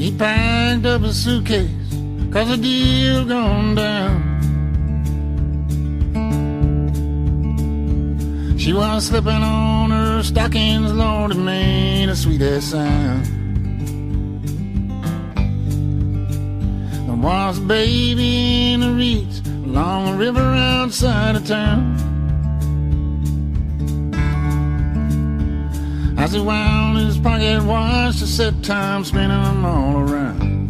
He packed up a suitcase cause the deal gone down. She was slipping on her stockings, Lord, it made a sweet ass sound. There was a baby in the reeds along a river outside of town. As he wound his pocket watch to set time, spinning all around.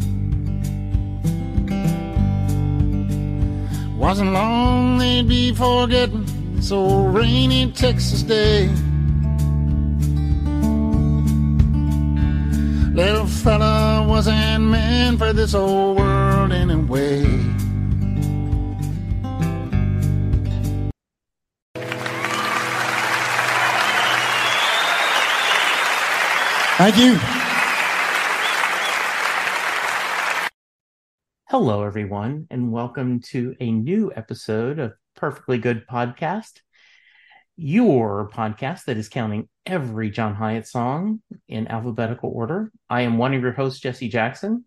Wasn't long they'd be forgetting this old rainy Texas day. Little fella wasn't meant for this old world anyway. Thank you. Hello, everyone, and welcome to a new episode of Perfectly Good Podcast, your podcast that is counting every John Hiatt song in alphabetical order. I am one of your hosts, Jesse Jackson.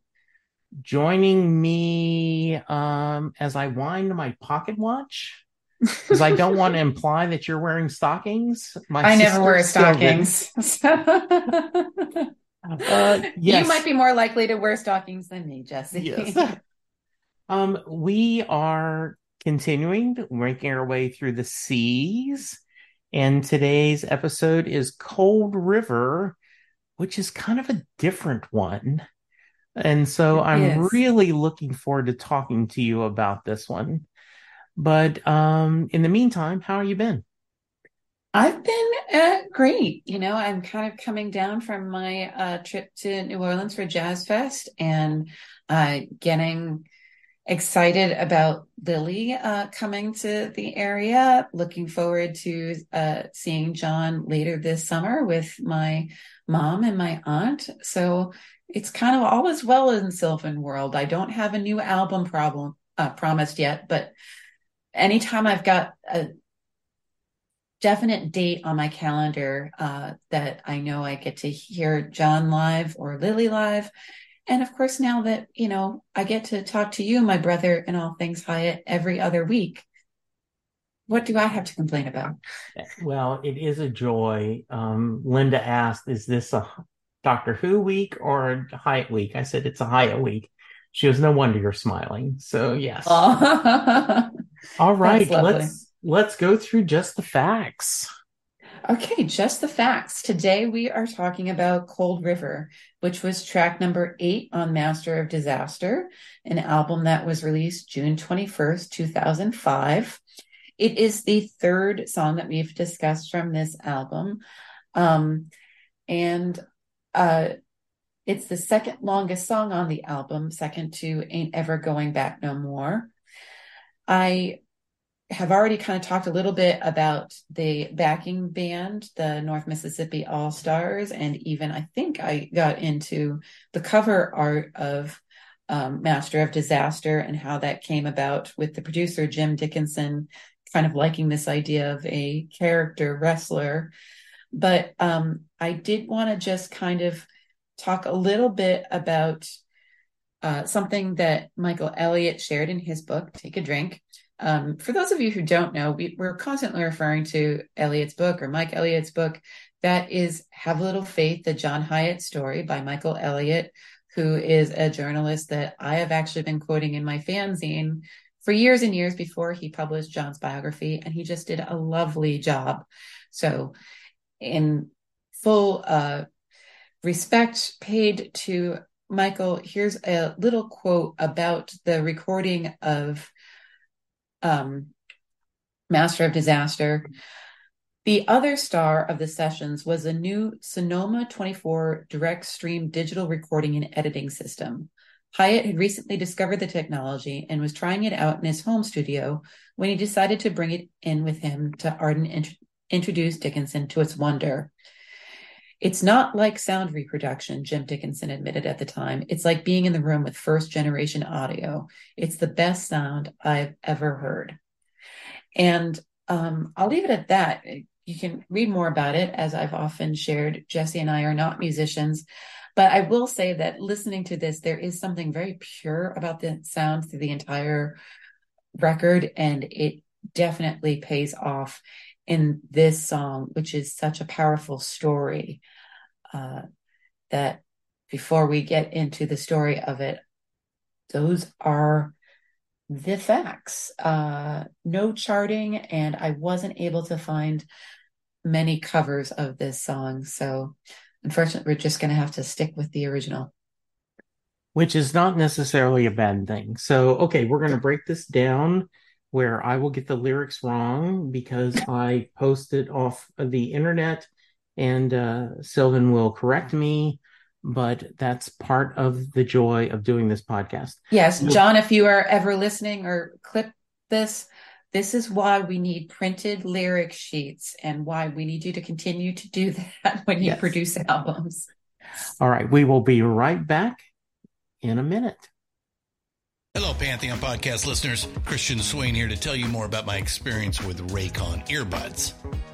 Joining me um, as I wind my pocket watch, because I don't want to imply that you're wearing stockings. My I never wear stockings. Uh, yes. You might be more likely to wear stockings than me, Jesse. Yes. Um, we are continuing to making our way through the seas, and today's episode is Cold River, which is kind of a different one. And so It I'm is. really looking forward to talking to you about this one. But um, in the meantime, how are you been? I've been uh, great. You know, I'm kind of coming down from my uh, trip to New Orleans for Jazz Fest and uh, getting excited about Lilly uh, coming to the area. Looking forward to uh, seeing John later this summer with my mom and my aunt. So it's kind of all is well in Sylvan World. I don't have a new album problem uh, promised yet, but anytime I've got a definite date on my calendar uh, that I know I get to hear John live or Lilly live. And of course, now that, you know, I get to talk to you, my brother, and all things Hiatt every other week, what do I have to complain about? Well, it is a joy. Um, Linda asked, "Is this a Doctor Who week or a Hiatt week?" I said, "It's a Hiatt week." She goes, "No wonder you're smiling." So yes. Oh. All right, let's let's go through just the facts. Okay, just the facts. Today we are talking about Cold River, which was track number eight on Master of Disaster, an album that was released June 21st, 2005. It is the third song that we've discussed from this album. Um, and uh, it's the second longest song on the album, second to Ain't Ever Going Back No More. I have already kind of talked a little bit about the backing band, the North Mississippi All Stars, and even I think I got into the cover art of um, Master of Disaster and how that came about with the producer Jim Dickinson kind of liking this idea of a character wrestler. But um, I did want to just kind of talk a little bit about uh, something that Michael Elliott shared in his book, Take a Drink, um, for those of you who don't know, we, are constantly referring to Elliott's book or Mike Elliott's book. That is Have a Little Faith, the John Hiatt story by Michael Elliott, who is a journalist that I have actually been quoting in my fanzine for years and years before he published John's biography. And he just did a lovely job. So, in full uh, respect paid to Michael, here's a little quote about the recording of um, Master of Disaster. The other star of the sessions was a new Sonoma 24 direct stream digital recording and editing system. Hiatt had recently discovered the technology and was trying it out in his home studio when he decided to bring it in with him to Ardent int- introduce Dickinson to its wonder. It's not like sound reproduction, Jim Dickinson admitted at the time. It's like being in the room with first generation audio. It's the best sound I've ever heard. And um, I'll leave it at that. You can read more about it, as I've often shared. Jesse and I are not musicians, but I will say that listening to this, there is something very pure about the sound through the entire record, and it definitely pays off in this song, which is such a powerful story uh, that before we get into the story of it, those are the facts. Uh, no charting, and I wasn't able to find many covers of this song. So, unfortunately, we're just going to have to stick with the original. Which is not necessarily a bad thing. So, okay, we're going to break this down where I will get the lyrics wrong because I posted off of the internet and uh, Sylvan will correct me, but that's part of the joy of doing this podcast. Yes, John, if you are ever listening or clip this, this is why we need printed lyric sheets and why we need you to continue to do that when you yes. produce albums. All right, we will be right back in a minute. Hello, Pantheon podcast listeners. Christian Swain here to tell you more about my experience with Raycon earbuds.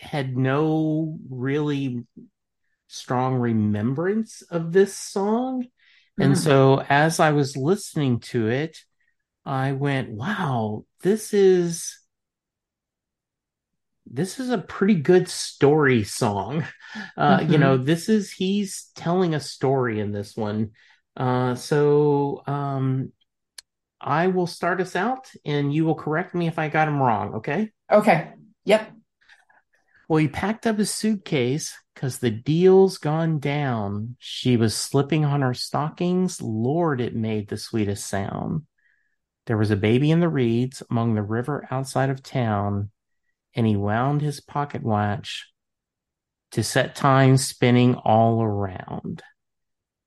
had no really strong remembrance of this song. Mm-hmm. And so as I was listening to it, I went, wow, this is this is a pretty good story song. Uh, Mm-hmm. You know, this is he's telling a story in this one. Uh, so um, I will start us out, and you will correct me if I got him wrong. Okay. Okay. Yep. Well, he packed up his suitcase because the deal's gone down. She was slipping on her stockings. Lord, it made the sweetest sound. There was a baby in the reeds among the river outside of town, and he wound his pocket watch to set time spinning all around.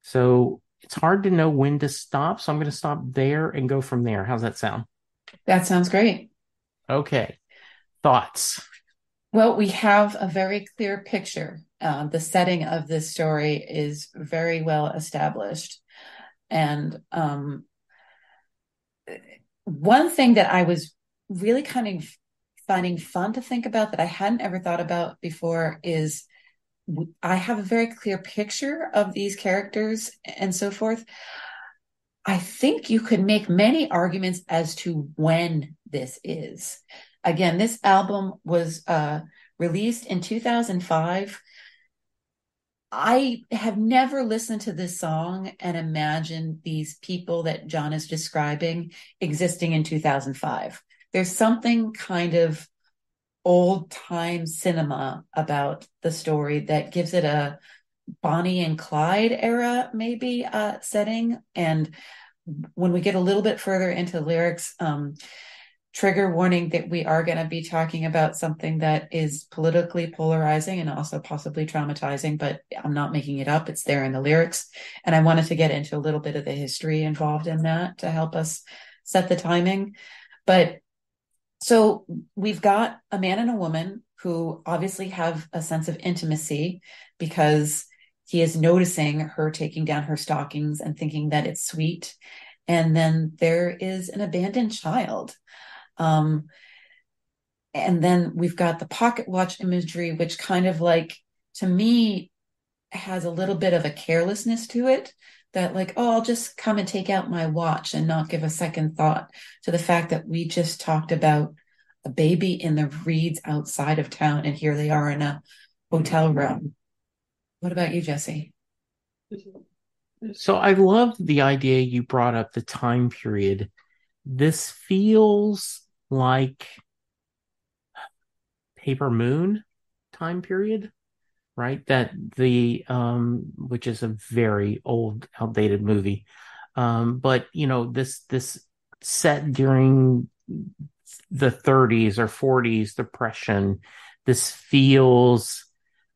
So it's hard to know when to stop. So I'm going to stop there and go from there. How's that sound? That sounds great. Okay. Thoughts? Well, we have a very clear picture. Uh, the setting of this story is very well established. And um, one thing that I was really kind of finding fun to think about that I hadn't ever thought about before is I have a very clear picture of these characters and so forth. I think you could make many arguments as to when this is. Again, this album was uh, released in 2005. I have never listened to this song and imagined these people that John is describing existing in 2005. There's something kind of old time cinema about the story that gives it a Bonnie and Clyde era, maybe uh, setting. And when we get a little bit further into the lyrics, um, trigger warning that we are going to be talking about something that is politically polarizing and also possibly traumatizing, but I'm not making it up. It's there in the lyrics. And I wanted to get into a little bit of the history involved in that to help us set the timing. But so we've got a man and a woman who obviously have a sense of intimacy because he is noticing her taking down her stockings and thinking that it's sweet. And then there is an abandoned child. Um, and then we've got the pocket watch imagery, which kind of like, to me, has a little bit of a carelessness to it that, like, oh, I'll just come and take out my watch and not give a second thought to the fact that we just talked about a baby in the reeds outside of town, and here they are in a hotel room. What about you, Jesse? So I love the idea you brought up the time period. This feels like Paper Moon time period, right? That the um which is a very old outdated movie. Um but you know this this set during the 30s or 40s depression this feels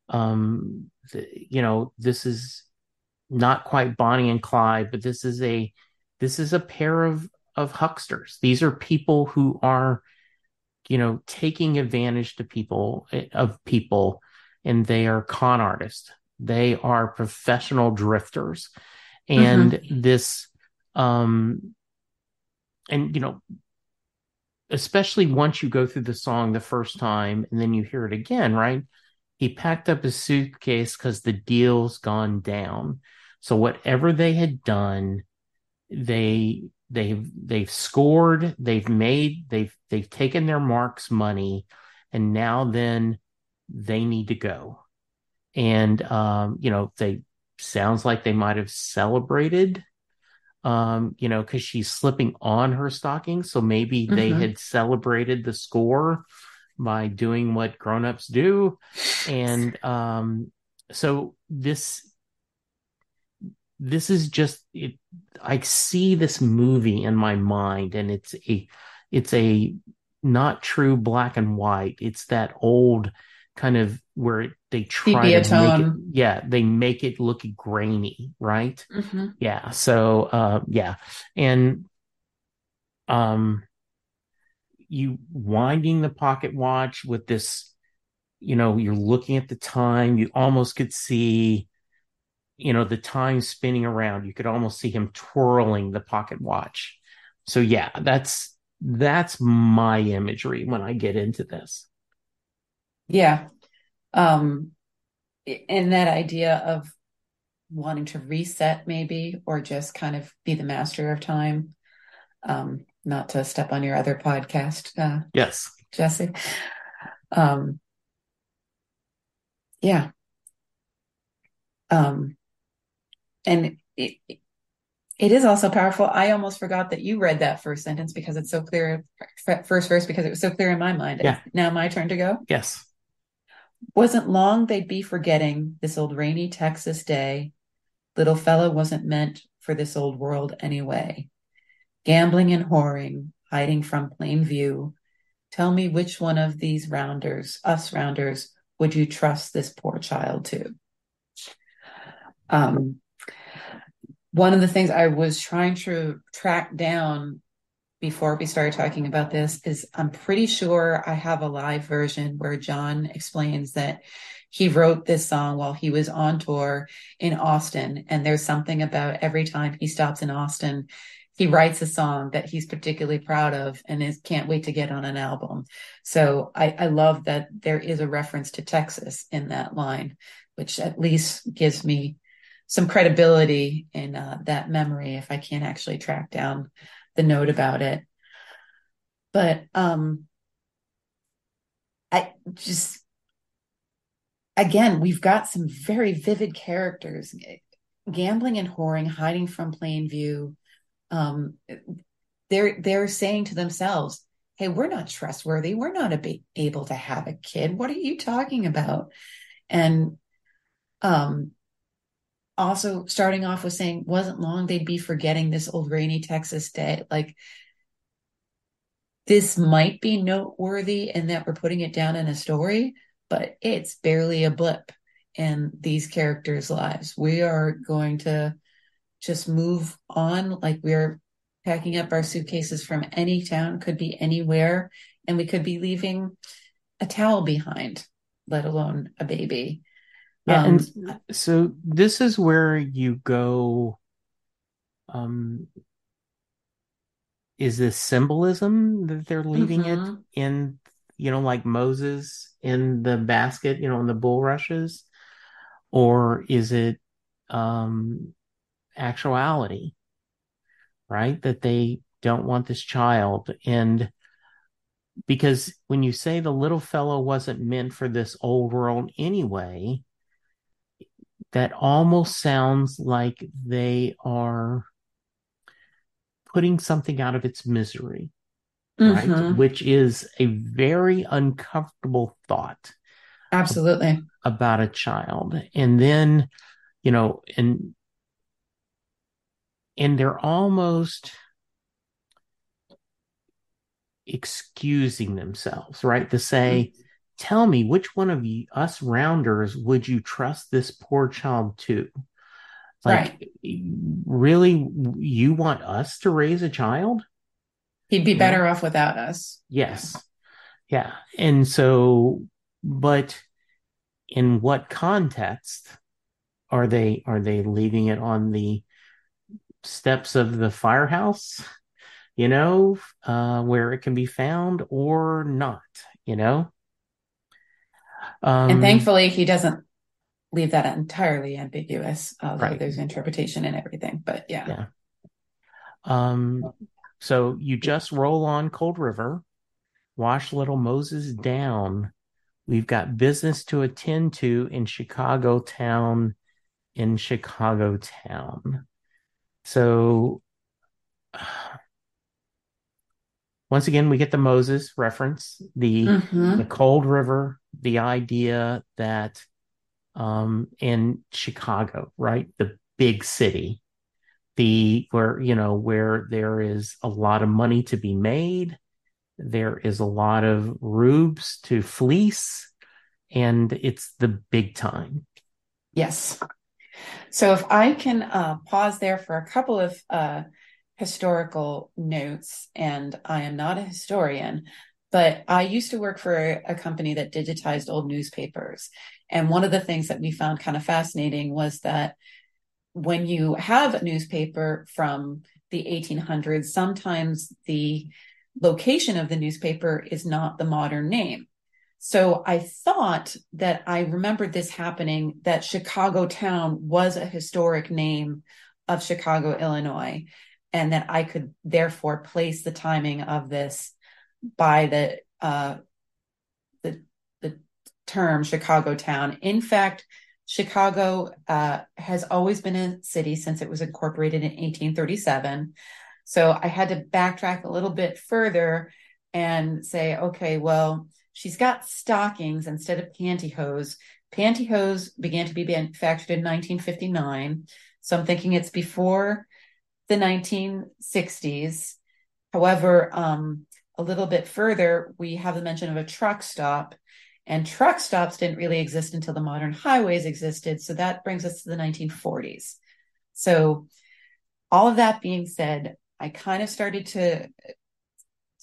um you know this is not quite Bonnie and Clyde, but this is a this is a pair of of hucksters. These are people who are, you know, taking advantage to people of people, and they are con artists. They are professional drifters, and this, um, and you know, especially once you go through the song the first time and then you hear it again, right? He packed up his suitcase because the deal's gone down. So whatever they had done, they they've they've scored, they've made, they've they've taken their marks money, and now then they need to go. And um, you know, they sounds like they might have celebrated um, you know, because she's slipping on her stockings. So maybe they Mhm. had celebrated the score by doing what grown-ups do. And um, so this this is just it I see this movie in my mind and it's a it's a not true black and white. It's that old kind of where they try Sepia to make it, yeah, they make it look grainy, right? Mhm. Yeah. So, uh, yeah. And, um, you winding the pocket watch with this, you know, you're looking at the time, you almost could see, you know, the time spinning around. You could almost see him twirling the pocket watch. So, yeah, that's, that's my imagery when I get into this. Yeah. Um, and that idea of wanting to reset maybe, or just kind of be the master of time. Um, not to step on your other podcast, uh, Yes. Jesse. Um, yeah. Um, and it, it is also powerful. I almost forgot that you read that first sentence because it's so clear, first verse, because it was so clear in my mind. Yeah. Now my turn to go. Yes. Wasn't long they'd be forgetting this old rainy Texas day. Little fellow wasn't meant for this old world anyway. Gambling and whoring, hiding from plain view. Tell me which one of these rounders, us rounders, would you trust this poor child to? Um, one of the things I was trying to track down before we started talking about this is I'm pretty sure I have a live version where John explains that he wrote this song while he was on tour in Austin. And there's something about every time he stops in Austin, he writes a song that he's particularly proud of and is can't wait to get on an album. So I, I love that there is a reference to Texas in that line, which at least gives me some credibility in uh, that memory if I can't actually track down the note about it. But um I just again, we've got some very vivid characters gambling and whoring, hiding from plain view. Um, they're they're saying to themselves, "Hey, we're not trustworthy. We're not able to have a kid. What are you talking about?" And um, also starting off with saying, "Wasn't long they'd be forgetting this old rainy Texas day." Like this might be noteworthy in that we're putting it down in a story, but it's barely a blip in these characters' lives. We are going to just move on like we're packing up our suitcases from any town, could be anywhere, and we could be leaving a towel behind, let alone a baby. Yeah, Um, and so this is where you go. Um, is this symbolism that they're leaving it Mhm. in, you know, like Moses in the basket, you know, in the bulrushes, or is it um actuality, right? That they don't want this child, and because when you say the little fellow wasn't meant for this old world anyway, that almost sounds like they are putting something out of its misery, right? Mhm. Which is a very uncomfortable thought Absolutely. about a child. And then, you know, and and they're almost excusing themselves, right? To say, tell me which one of you, us rounders would you trust this poor child to? Like, really, you want us to raise a child? He'd be Yeah. better off without us. Yes. Yeah. And so, but in what context are they are they leaving it on the steps of the firehouse, you know, uh, where it can be found or not, you know? Um, and thankfully, he doesn't leave that entirely ambiguous, although Right. there's interpretation and everything. But yeah. Yeah. Um, so you just roll on Cold River, wash little Moses down. We've got business to attend to in Chicago town, in Chicago town. So once again, we get the Moses reference, the Mhm. the Cold River, the idea that um in Chicago, right? The big city, the where you know where there is a lot of money to be made, there is a lot of rubes to fleece, and it's the big time. Yes. So if I can uh, pause there for a couple of uh, historical notes, and I am not a historian, but I used to work for a, company that digitized old newspapers. And one of the things that we found kind of fascinating was that when you have a newspaper from the 1800s, sometimes the location of the newspaper is not the modern name. So I thought that I remembered this happening that Chicago town was a historic name of Chicago, Illinois, and that I could therefore place the timing of this by the uh, the the term Chicago town. In fact, Chicago uh, has always been a city since it was incorporated in 1837. So I had to backtrack a little bit further and say, okay, well, she's got stockings instead of pantyhose. Pantyhose began to be manufactured in 1959. So I'm thinking it's before the 1960s. However, um, a little bit further, we have the mention of a truck stop, and truck stops didn't really exist until the modern highways existed. So that brings us to the 1940s. So, all of that being said, I kind of started to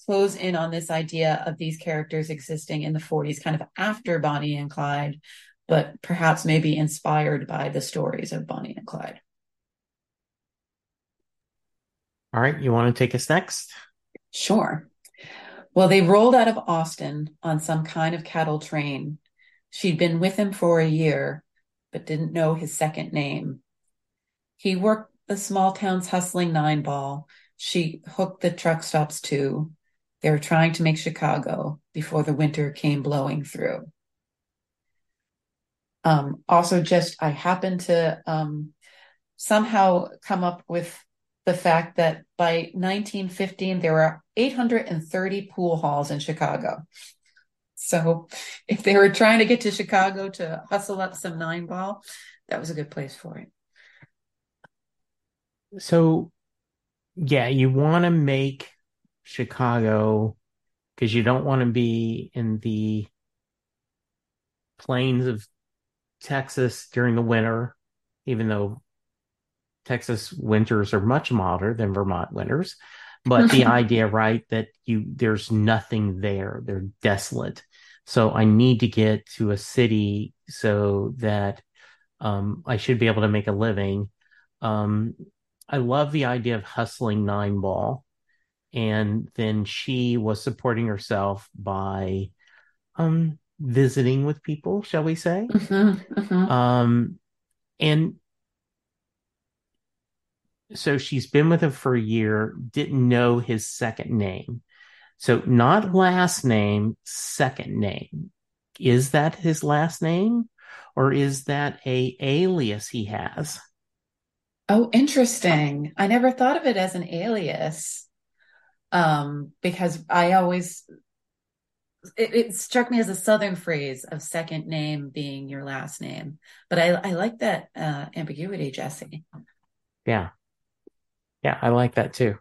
close in on this idea of these characters existing in the 40s, kind of after Bonnie and Clyde, but perhaps maybe inspired by the stories of Bonnie and Clyde. All right, you want to take us next? Sure. Well, they rolled out of Austin on some kind of cattle train. She'd been with him for a year, but didn't know his second name. He worked the small town's hustling nine ball. She hooked the truck stops too. They were trying to make Chicago before the winter came blowing through. Um, also, just I happened to um, somehow come up with the fact that by 1915 there were 830 pool halls in Chicago. So if they were trying to get to Chicago to hustle up some nine ball, that was a good place for it. So, yeah, you want to make Chicago because you don't want to be in the plains of Texas during the winter, even though Texas winters are much milder than Vermont winters. But the idea, right, that you there's nothing there, they're desolate. So I need to get to a city so that um, I should be able to make a living. Um, I love the idea of hustling nine ball. And then she was supporting herself by um, visiting with people, shall we say? Mm-hmm, mm-hmm. Um, and so she's been with him for a year, didn't know his second name. So not last name, second name. Is that his last name or is that a alias he has? Oh, interesting. I never thought of it as an alias. Um, because I always it, it, struck me as a southern phrase of second name being your last name. But I I like that uh ambiguity, Jesse. Yeah. Yeah, I like that too.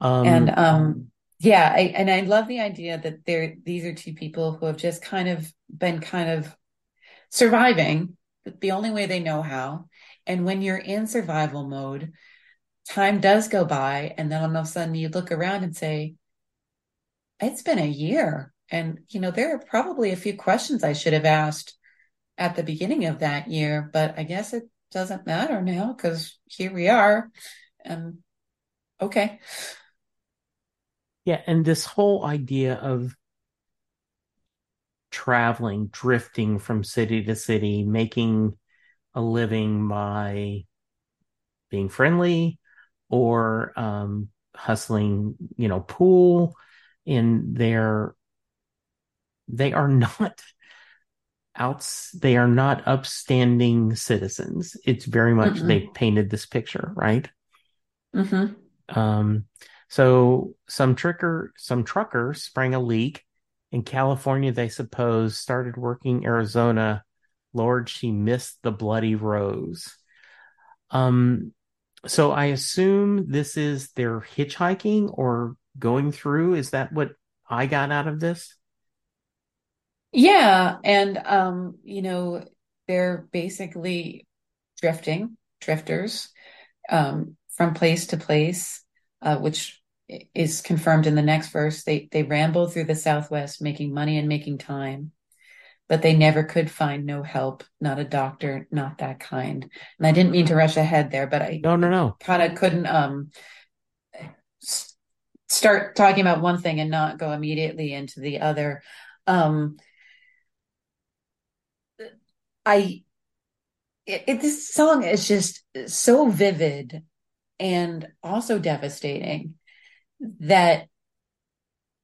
Um, and um, yeah, I, and I love the idea that there these are two people who have just kind of been kind of surviving the only way they know how. And when you're in survival mode, time does go by, and then all of a sudden you look around and say, "It's been a year." And you know, there are probably a few questions I should have asked at the beginning of that year, but I guess it doesn't matter now because here we are and okay. Yeah, and this whole idea of traveling, drifting from city to city, making a living by being friendly or um, hustling, you know, pool, and they're they are not outs they are not upstanding citizens. It's very much mm they painted this picture right Mm-hmm. Um, so some tricker, some trucker sprang a leak in California. They suppose started working Arizona. Lord, she missed the bloody rose. Um, so I assume this is their hitchhiking or going through. Is that what I got out of this? Yeah, and um, you know, they're basically drifting, drifters. Um, from place to place, uh, which is confirmed in the next verse. They they ramble through the Southwest, making money and making time, but they never could find no help, not a doctor, not that kind. And I didn't mean to rush ahead there, but I no no no kind of couldn't um start talking about one thing and not go immediately into the other. Um, I it, it, this song is just so vivid and also devastating that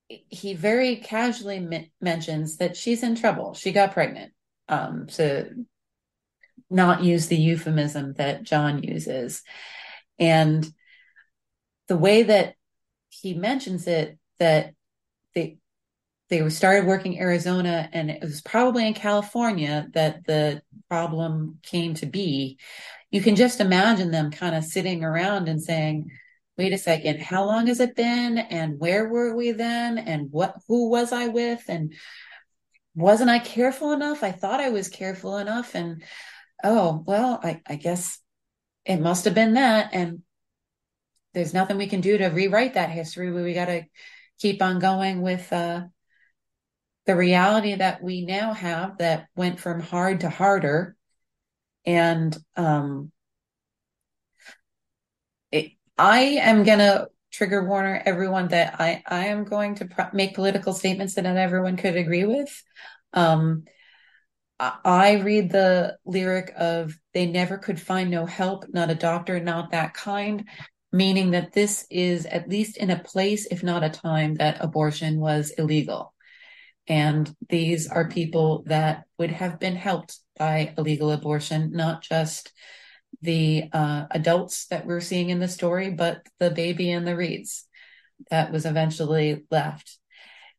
he very casually m- mentions that she's in trouble. She got pregnant. Um, to not use the euphemism that John uses. And the way that he mentions it, that they they started working Arizona and it was probably in California that the problem came to be. You can just imagine them kind of sitting around and saying, wait a second, how long has it been? And where were we then? And what, who was I with? And wasn't I careful enough? I thought I was careful enough. And oh, well, I, I guess it must have been that. And there's nothing we can do to rewrite that history. We, we got to keep on going with, uh, the reality that we now have that went from hard to harder. And, um, it, I am going to trigger warner everyone that I, I am going to make political statements that not everyone could agree with. Um, I read the lyric of they never could find no help, not a doctor, not that kind, meaning that this is at least in a place, if not a time, that abortion was illegal. And these are people that would have been helped by illegal abortion, not just the uh, adults that we're seeing in the story, but the baby in the reeds that was eventually left.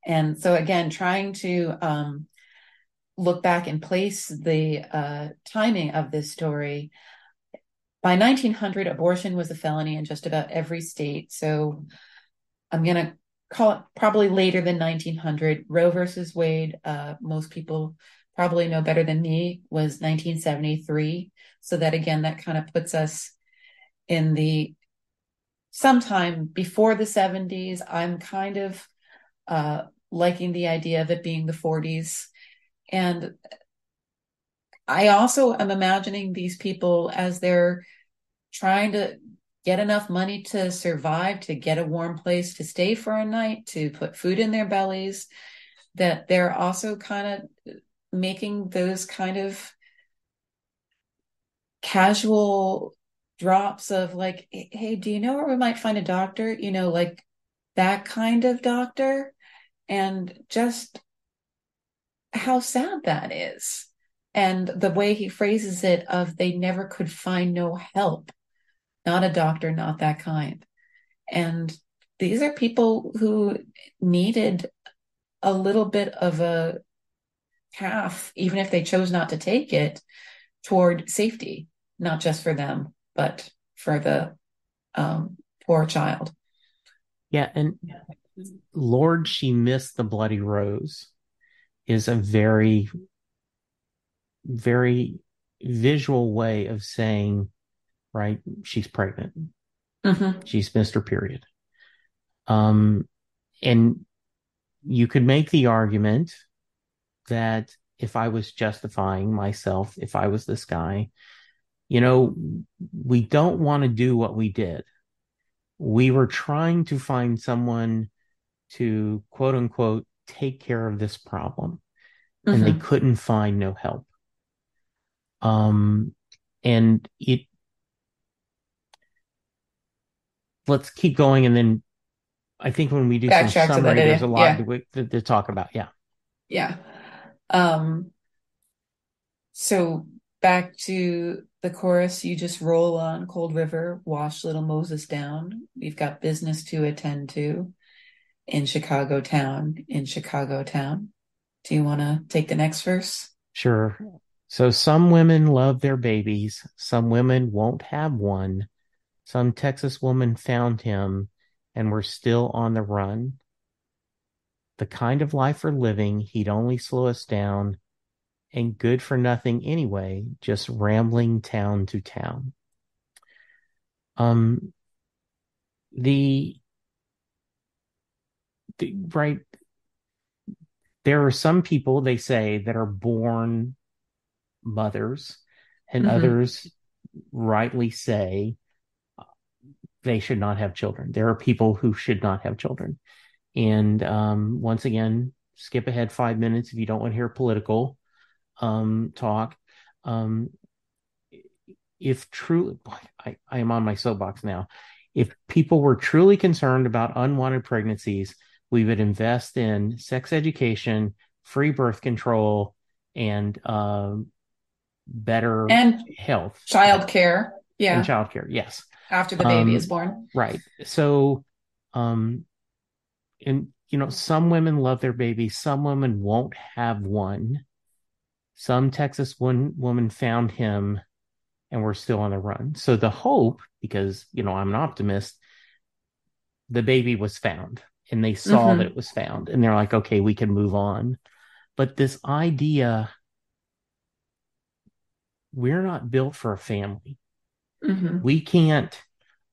And so, again, trying to um, look back and place the uh, timing of this story, by 1900, abortion was a felony in just about every state. So I'm going to call it probably later than 1900. Roe versus Wade, uh, most people probably know better than me, was 1973. So that again, that kind of puts us in the sometime before the 70s. I'm kind of uh, liking the idea of it being the 40s. And I also am imagining these people as they're trying to get enough money to survive, to get a warm place to stay for a night, to put food in their bellies, that they're also kind of making those kind of casual drops of like, hey, do you know where we might find a doctor? You know, like that kind of doctor. And just how sad that is. And the way he phrases it of they never could find no help, not a doctor, not that kind. And these are people who needed a little bit of a path, even if they chose not to take it, toward safety, not just for them, but for the um, poor child. Yeah. And Lord, she missed the bloody rose is a very, very visual way of saying, right, she's pregnant. Mm-hmm. She's missed her period. Um, and you could make the argument that if I was justifying myself, if I was this guy, you know, we don't want to do what we did. We were trying to find someone to quote unquote take care of this problem mm-hmm. and they mm-hmm. couldn't find no help um and it let's keep going and then i think when we do Backtrack some summary there's a lot yeah. to, to talk about yeah yeah um so back to the chorus you just roll on cold river wash little moses down we've got business to attend to in Chicago town, in Chicago town. Do you want to take the next verse? Sure. So some women love their babies. Some women won't have one. Some Texas woman found him and we're still on the run. The kind of life we're living, he'd only slow us down and good for nothing anyway, just rambling town to town. Um, the right there are some people they say that are born mothers and mm-hmm. others rightly say they should not have children there are people who should not have children and um, once again skip ahead five minutes if you don't want to hear political um, talk um, if true I, I am on my soapbox now if people were truly concerned about unwanted pregnancies we would invest in sex education, free birth control, and um, better And health, child care. Yeah. and childcare. Yes, after the baby Um, is born. right. So, um, and you know, some women love their baby, some women won't have one. Some Texas one woman found him, and we're still on the run. So the hope, because you know I'm an optimist, the baby was found, and they saw Mhm. that it was found, and they're like, okay, we can move on. But this idea, we're not built for a family Mhm. we can't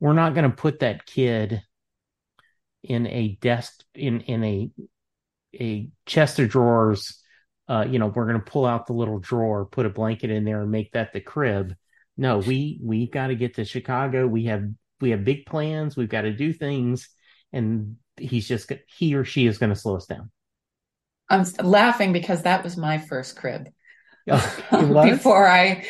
we're not going to put that kid in a desk in in a a chest of drawers uh you know we're going to pull out the little drawer put a blanket in there and make that the crib no we we've got to get to chicago we have we have big plans we've got to do things and he's just he or she is going to slow us down I'm laughing because that was my first crib. Oh? Before I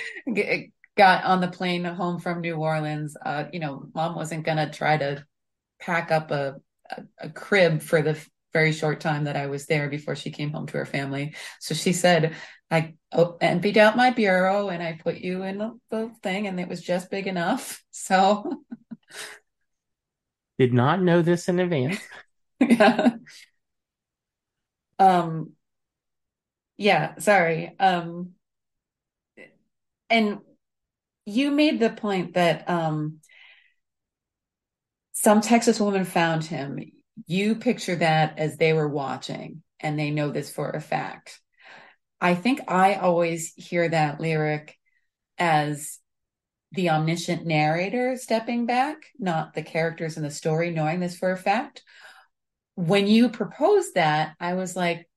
got on the plane home from New Orleans, uh, you know, mom wasn't going to try to pack up a, a, a crib for the very short time that I was there before she came home to her family. So she said, I oh, emptied out my bureau and I put you in the, the thing, and it was just big enough. So, did not know this in advance yeah. Um, yeah, sorry. Um, and you made the point that um, some Texas woman found him. You picture that as they were watching, and they know this for a fact. I think I always hear that lyric as the omniscient narrator stepping back, not the characters in the story knowing this for a fact. When you proposed that, I was like,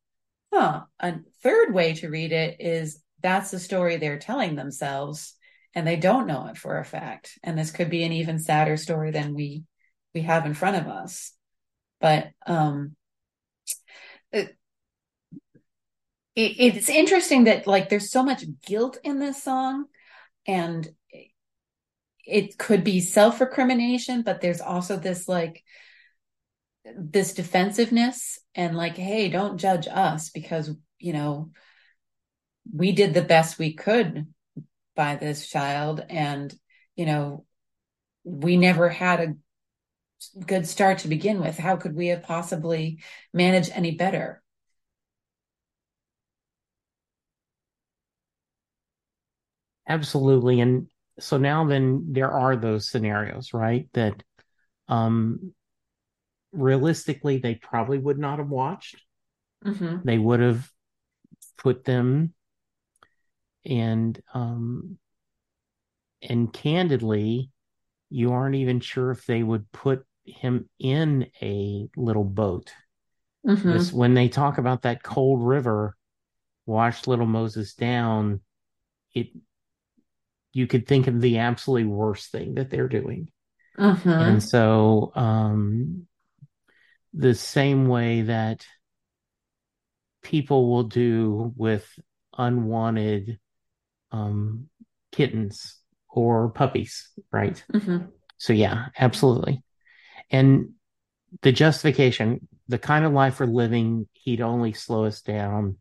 huh. A third way to read it is that's the story they're telling themselves and they don't know it for a fact. And this could be an even sadder story than we we have in front of us. But um it, it, it's interesting that like there's so much guilt in this song and it could be self-recrimination but there's also this like this defensiveness and like hey don't judge us because you know we did the best we could by this child and you know we never had a good start to begin with how could we have possibly managed any better Absolutely. And so now then there are those scenarios, right? That um realistically they probably would not have watched. hmm They would have put them and um and candidly, you aren't even sure if they would put him in a little boat. hmm This when they talk about that cold river, wash little Moses down, it you could think of the absolutely worst thing that they're doing. hmm And so, um, the same way that people will do with unwanted um, kittens or puppies, right? hmm So, yeah, absolutely. And the justification, the kind of life we're living, he'd only slow us down,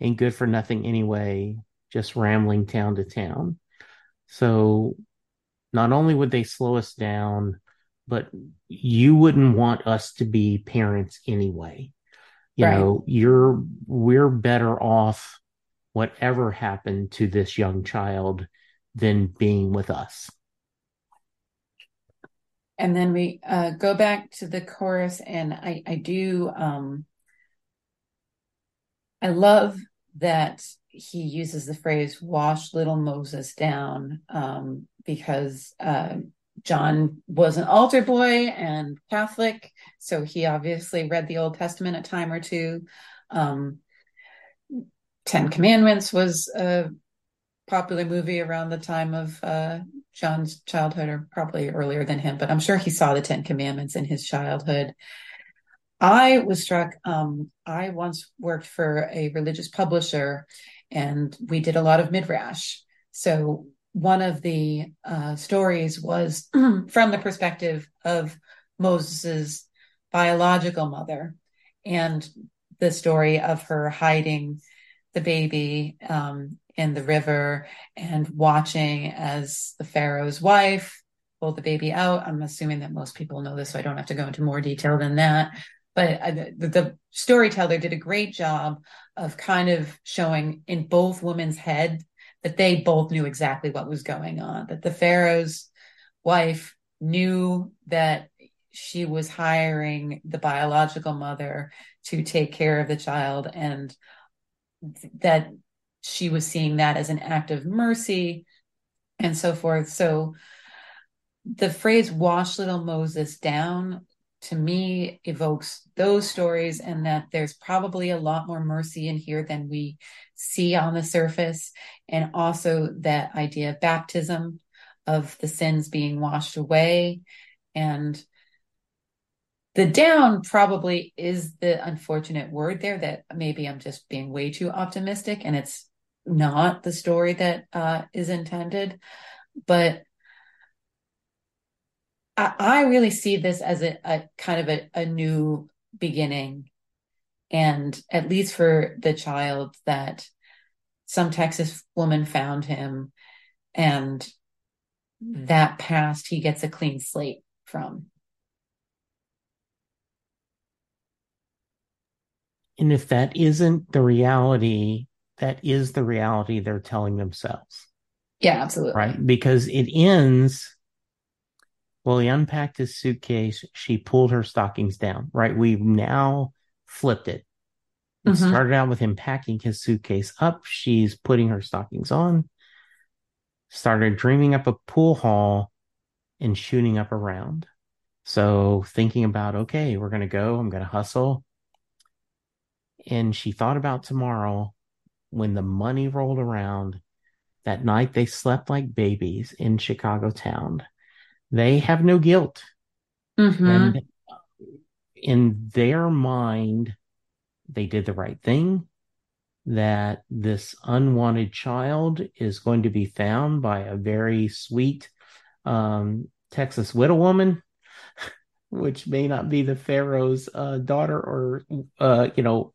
ain't good for nothing anyway, just rambling town to town. So, not only would they slow us down, but you wouldn't want us to be parents anyway. You Right. know, you're we're better off whatever happened to this young child than being with us. and then we uh, go back to the chorus and i i do um i love that he uses the phrase wash little moses down um because uh john was an altar boy and catholic so he obviously read the old testament a time or two um ten commandments was a popular movie around the time of uh John's childhood, or probably earlier than him, but I'm sure he saw the Ten Commandments in his childhood. I was struck. Um, I once worked for a religious publisher, and we did a lot of midrash. So one of the uh, stories was from the perspective of Moses's biological mother, and the story of her hiding the baby um, in the river and watching as the Pharaoh's wife pulled the baby out. I'm assuming that most people know this, so I don't have to go into more detail than that. But uh, the, the storyteller did a great job of kind of showing in both women's head that they both knew exactly what was going on, that the Pharaoh's wife knew that she was hiring the biological mother to take care of the child and that she was seeing that as an act of mercy and so forth. So the phrase wash little Moses down to me evokes those stories and that there's probably a lot more mercy in here than we see on the surface. And also that idea of baptism, of the sins being washed away. And the down probably is the unfortunate word there that maybe I'm just being way too optimistic and it's not the story that uh, is intended. But I, I, really see this as a, a kind of a, a new beginning. And at least for the child that some Texas woman found him and that past he gets a clean slate from. And if that isn't the reality, that is the reality they're telling themselves. Yeah, absolutely. Right. Because it ends. Well, he unpacked his suitcase. She pulled her stockings down. Right. We've now flipped it. It mm-hmm. started out with him packing his suitcase up. She's putting her stockings on. Started dreaming up a pool hall and shooting up around. So thinking about, okay, we're going to go. I'm going to hustle and she thought about tomorrow when the money rolled around that night they slept like babies in Chicago town. They have no guilt. Mm-hmm. And in their mind, they did the right thing. That this unwanted child is going to be found by a very sweet um, Texas widow woman which may not be the pharaoh's uh, daughter or uh, you know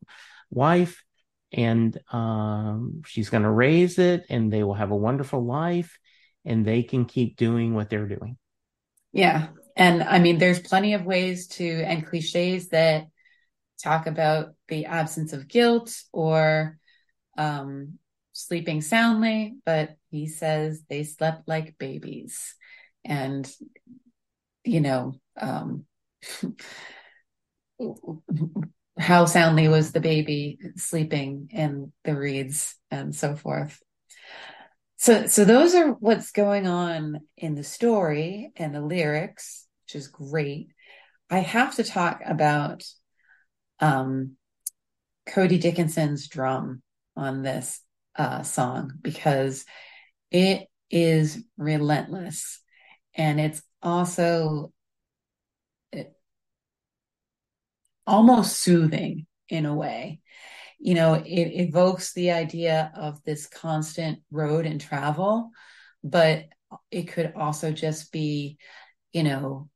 wife. And um, she's going to raise it and they will have a wonderful life and they can keep doing what they're doing. Yeah. And i mean there's plenty of ways to and cliches that talk about the absence of guilt or um, sleeping soundly but he says they slept like babies. And you know um, how soundly was the baby sleeping in the reeds and so forth. So, so those are what's going on in the story and the lyrics, which is great. I have to talk about um, Cody Dickinson's drum on this uh, song because it is relentless and it's also almost soothing in a way. You know, it evokes the idea of this constant road and travel, but it could also just be, you know,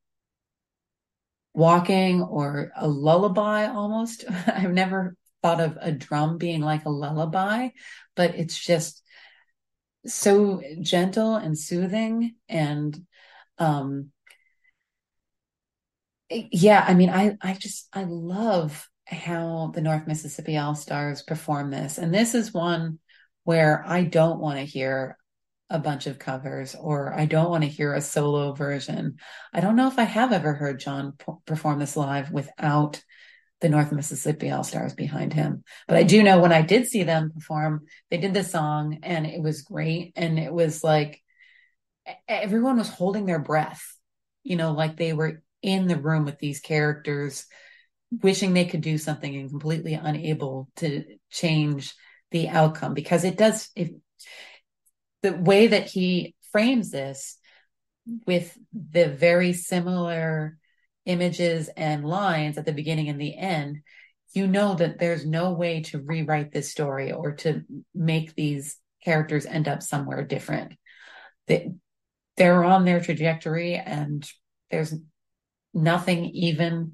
walking or a lullaby almost. I've never thought of a drum being like a lullaby, but it's just so gentle and soothing and um yeah, I mean, I I just I love how the North Mississippi All Stars perform this, and this is one where I don't want to hear a bunch of covers or I don't want to hear a solo version. I don't know if I have ever heard John perform this live without the North Mississippi All Stars behind him. But I do know when I did see them perform, they did the song and it was great. And it was like everyone was holding their breath, you know, like they were in the room with these characters, wishing they could do something and completely unable to change the outcome because it does, if the way that he frames this with the very similar images and lines at the beginning and the end, you know that there's no way to rewrite this story or to make these characters end up somewhere different. They, they're on their trajectory and there's nothing even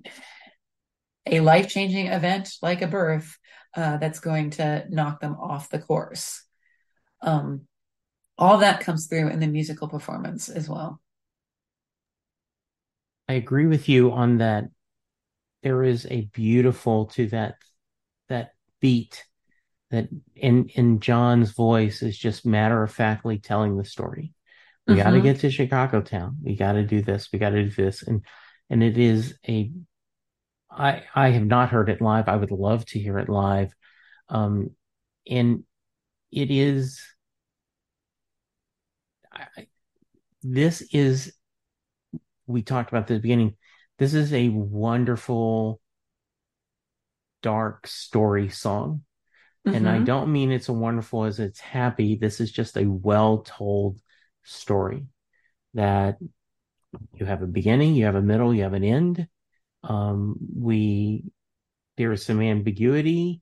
a life changing event like a birth uh, that's going to knock them off the course. Um, all that comes through in the musical performance as well. I agree with you on that. There is a beautiful to that that beat that in in John's voice is just matter of factly telling the story. We mm-hmm. got to get to Chicago town. We got to do this. We got to do this. And and it is a I I have not heard it live. I would love to hear it live. Um and it is I, this is we talked about the beginning. This is a wonderful dark story song. Mm-hmm. And I mm-hmm. don't mean it's a wonderful as it's happy. This is just a well told story that you have a beginning, you have a middle, you have an end. Um, we there is some ambiguity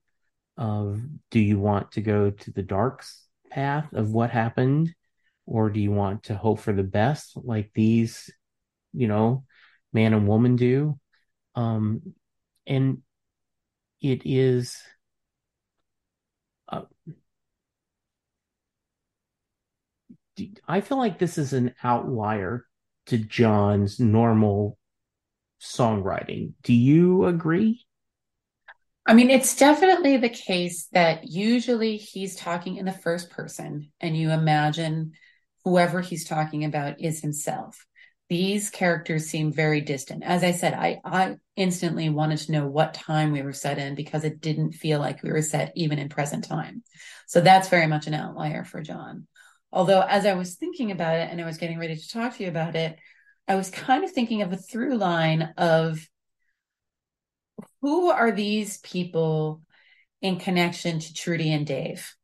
of do you want to go to the dark path of what happened, or do you want to hope for the best, like these, you know, man and woman do? Um, and it is. Uh, I feel like this is an outlier to John's normal songwriting. Do you agree? I mean, it's definitely the case that usually he's talking in the first person, and you imagine whoever he's talking about is himself. These characters seem very distant. As I said, I, I instantly wanted to know what time we were set in because it didn't feel like we were set even in present time. So that's very much an outlier for John. Although, as I was thinking about it and I was getting ready to talk to you about it, I was kind of thinking of a through line of who are these people in connection to Trudy and Dave?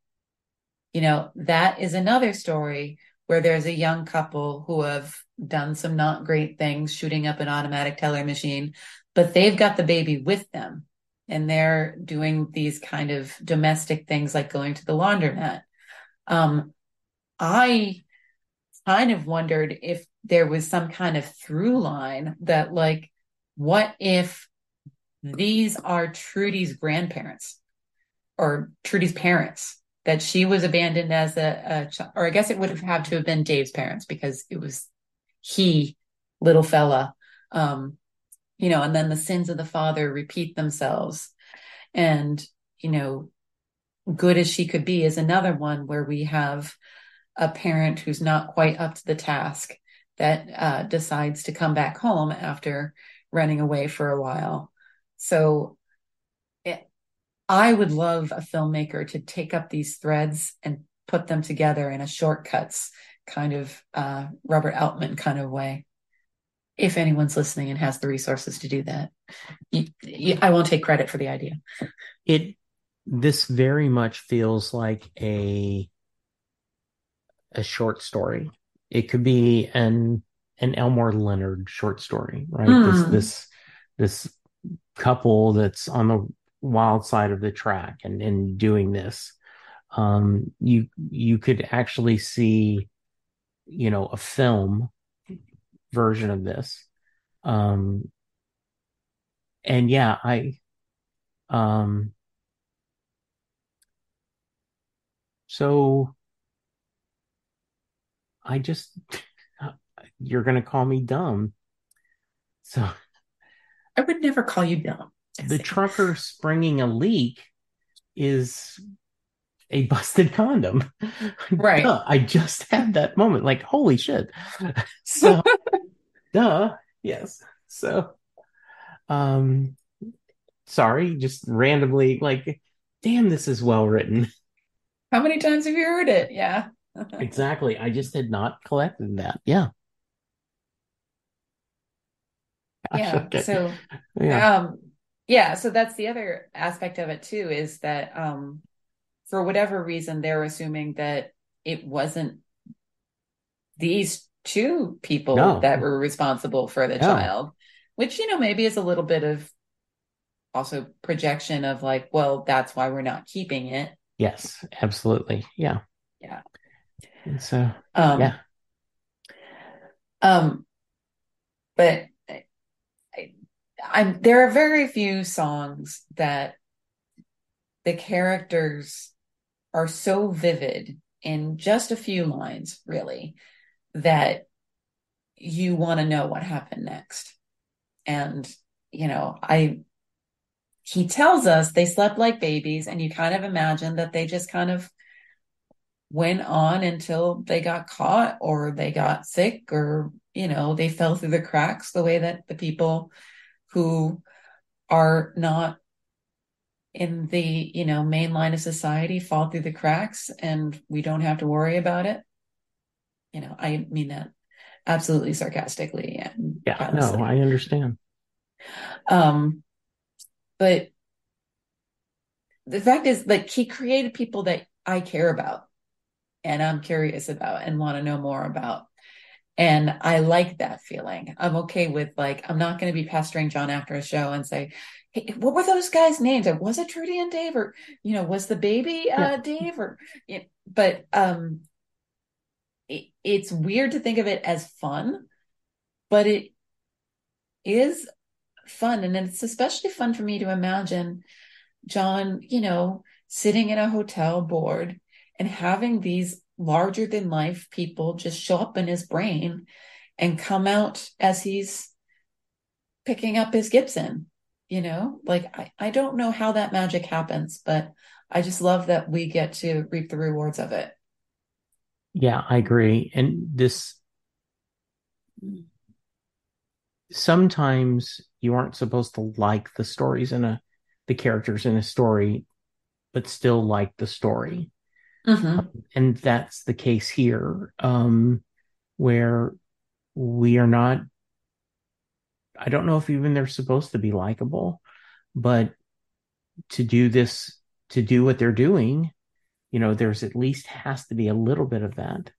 You know, that is another story where there's a young couple who have done some not great things, shooting up an automatic teller machine, but they've got the baby with them and they're doing these kind of domestic things like going to the laundromat. Um, I kind of wondered if there was some kind of through line that, like, what if these are Trudy's grandparents or Trudy's parents? That she was abandoned as a, a or I guess it would have had to have been Dave's parents because it was he, little fella. Um, you know, and then the sins of the father repeat themselves. And, you know, good as she could be is another one where we have a parent who's not quite up to the task that uh, decides to come back home after running away for a while. So it, I would love a filmmaker to take up these threads and put them together in a shortcuts kind of uh, Robert Altman kind of way. If anyone's listening and has the resources to do that, I won't take credit for the idea. It this very much feels like a a short story. It could be an an Elmore Leonard short story, right? Mm. This this this couple that's on the wild side of the track and and doing this. Um, you you could actually see, you know, a film version of this. Um, and yeah, I um so I just, you're going to call me dumb. So I would never call you dumb. The trucker springing a leak is a busted condom. Right. Duh, I just had that moment. Like, holy shit. So, duh. Yes. So, um, sorry, just randomly, like, damn, this is well written. How many times have you heard it? Yeah exactly. I just had not collected that. Yeah. yeah. Okay. So, yeah. um, yeah. So that's the other aspect of it too, is that, um, for whatever reason, they're assuming that it wasn't these two people no. that were responsible for the no. child, which, you know, maybe is a little bit of also projection of like, well, that's why we're not keeping it. Yes, absolutely. Yeah. Yeah. And so, um, yeah. Um, but I, I'm there are very few songs that the characters are so vivid in just a few lines, really, that you want to know what happened next. And, you know, I, he tells us they slept like babies, and you kind of imagine that they just kind of went on until they got caught or they got sick or, you know, they fell through the cracks the way that the people who are not in the you know main line of society fall through the cracks and we don't have to worry about it. You know i mean that absolutely sarcastically and yeah honestly. no i understand. Um but the fact is like he created people that i care about and i'm curious about and want to know more about and I like that feeling. I'm okay with like, I'm not going to be pestering John after a show and say, Hey, what were those guys' names? Was it Trudy and Dave or, you know, was the baby, uh, yeah. Dave or, you know, but, um, it, it's weird to think of it as fun, but it is fun. And it's especially fun for me to imagine John, you know, sitting in a hotel board and having these larger than life people just show up in his brain and come out as he's picking up his Gibson. You know, like I, I don't know how that magic happens, but I just love that we get to reap the rewards of it. Yeah, I agree. And this sometimes you aren't supposed to like the stories in a the characters in a story, but still like the story. Mm-hmm. Um, and that's the case here, um, where we are not. I don't know if even they're supposed to be likable, but to do this, to do what they're doing, you know, there's at least has to be a little bit of that.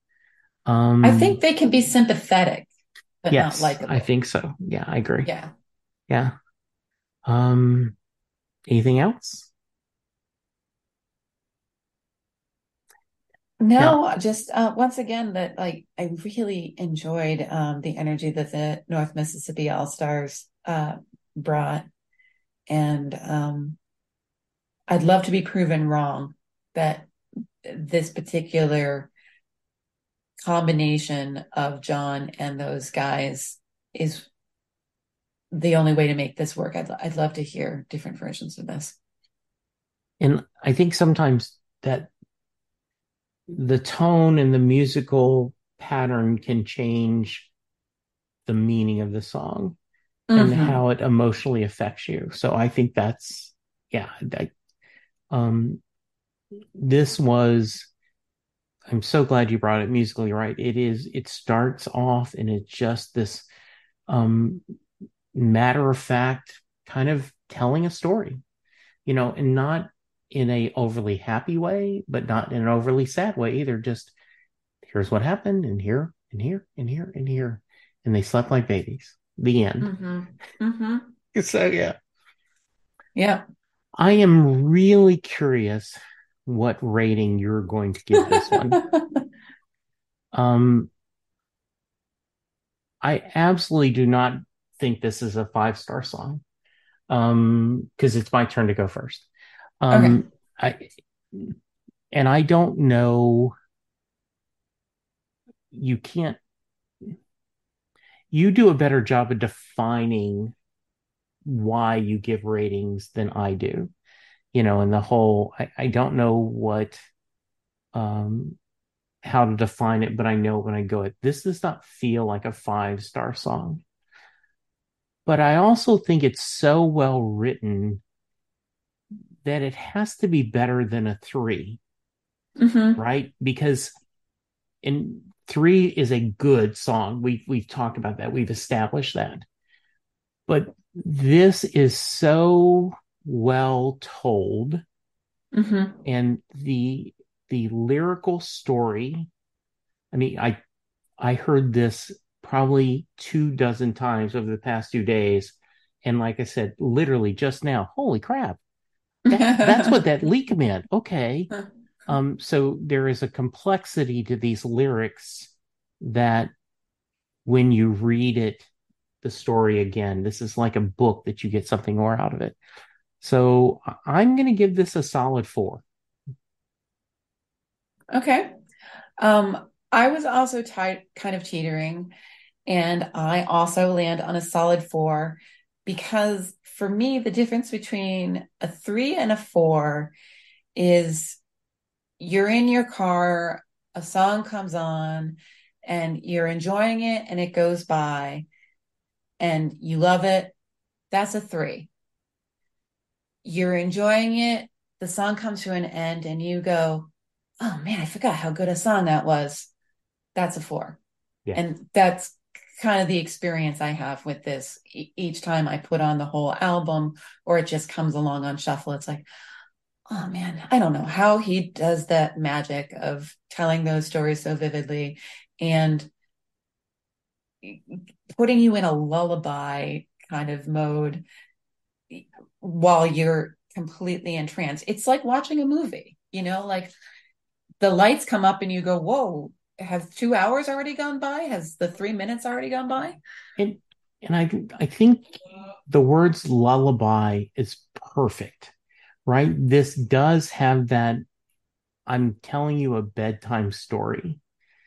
Um, I think they can be sympathetic, but yes, not likable. I think so. Yeah, I agree. Yeah. Yeah. Um, anything else? No, yeah. just uh, once again that like I really enjoyed um, the energy that the North Mississippi All Stars uh, brought, and um, I'd love to be proven wrong that this particular combination of John and those guys is the only way to make this work. I'd I'd love to hear different versions of this. And I think sometimes that the tone and the musical pattern can change the meaning of the song mm-hmm. and how it emotionally affects you. So I think that's yeah, I, um this was I'm so glad you brought it musically right. It is it starts off and it's just this um matter of fact kind of telling a story. You know, and not in a overly happy way, but not in an overly sad way either. Just here's what happened, and here, and here, and here, and here, and they slept like babies. The end. Mm-hmm. Mm-hmm. so yeah, yeah. I am really curious what rating you're going to give this one. um, I absolutely do not think this is a five star song. Um, because it's my turn to go first. Um, okay. I, and I don't know. You can't. You do a better job of defining why you give ratings than I do. You know, and the whole. I, I don't know what. Um, how to define it, but I know when I go it, this does not feel like a five star song. But I also think it's so well written that it has to be better than a 3 mm-hmm. right? Because in three is a good song. We've we've talked about that. We've established that. But this is so well told, mm-hmm. and the the lyrical story. I mean, I I heard this probably two dozen times over the past two days, and like I said, literally just now, holy crap! That, that's what that leak meant. Okay. Um, so there is a complexity to these lyrics that when you read it the story again. This is like a book that you get something more out of it. So I'm going to give this a solid four. Okay. Um, I was also tight, kind of teetering, and I also land on a solid four because for me, the difference between a three and a four is you're in your car, a song comes on, and you're enjoying it, and it goes by, and you love it. That's a three. You're enjoying it, the song comes to an end, and you go, Oh man, I forgot how good a song that was. That's a four. Yeah. And that's kind of the experience I have with this. Each time I put on the whole album or it just comes along on shuffle, it's like, oh man, I don't know how he does that magic of telling those stories so vividly and putting you in a lullaby kind of mode while you're completely entranced. It's like watching a movie, you know, like the lights come up and you go, whoa, has two hours already gone by? Has the three minutes already gone by? And and I I think the words lullaby is perfect, right? This does have that. I'm telling you a bedtime story,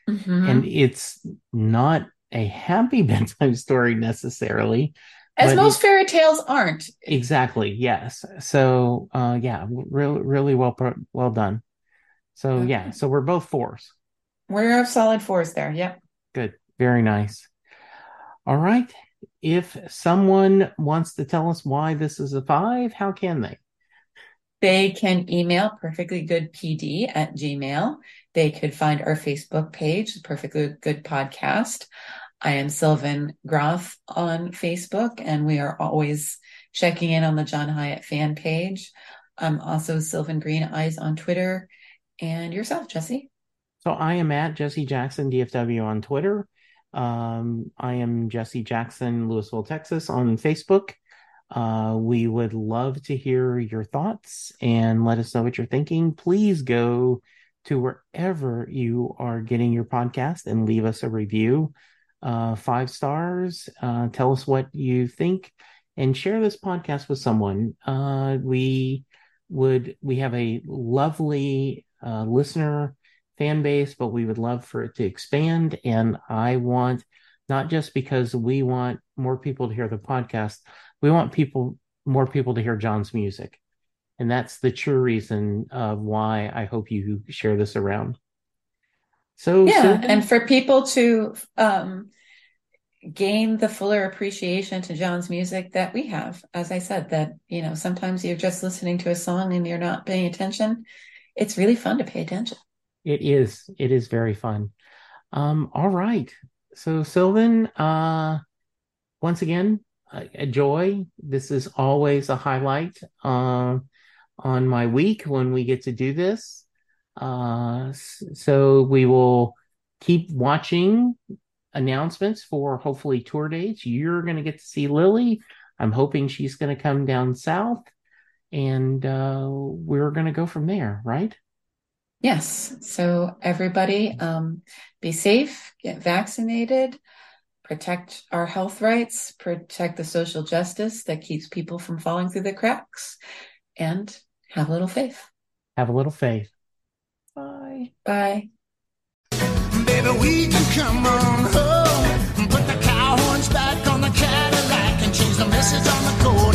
Mhm. and it's not a happy bedtime story necessarily. As most fairy tales aren't. exactly yes. So uh, yeah, really really well well done. So yeah, so we're both fours. We're of solid fours there. Yep. Good. Very nice. All right. If someone wants to tell us why this is a five, how can they? They can email perfectlygoodpd at gmail. They could find our Facebook page, the Perfectly Good Podcast. I am Sylvan Groth on Facebook, and we are always checking in on the John Hiatt fan page. I'm also Sylvan Green Eyes on Twitter. And yourself, Jesse. So I am at Jesse Jackson DFW on Twitter. Um, I am Jesse Jackson, Lewisville, Texas on Facebook. Uh, we would love to hear your thoughts and let us know what you're thinking. Please go to wherever you are getting your podcast and leave us a review. Uh, five stars. Uh, tell us what you think and share this podcast with someone. Uh, we would, we have a lovely uh, listener fan base, but we would love for it to expand. And I want, not just because we want more people to hear the podcast, we want people, more people to hear John's music. And that's the true reason of why I hope you share this around. So, Yeah. Sylvan- And for people to um, gain the fuller appreciation to John's music that we have, as I said, that, you know, sometimes you're just listening to a song and you're not paying attention. It's really fun to pay attention. It is. It is very fun. Um, all right. So Sylvan, uh, once again, a, a joy. This is always a highlight, uh, on my week when we get to do this. Uh, so we will keep watching announcements for hopefully tour dates. You're going to get to see Lilly. I'm hoping she's going to come down south and, uh, we're going to go from there, right? Yes. So everybody, um, be safe, get vaccinated, protect our health rights, protect the social justice that keeps people from falling through the cracks, and have a little faith. Have a little faith. Bye. Bye. Baby, we can come on home put the cow horns back on the Cadillac and change the message on the coat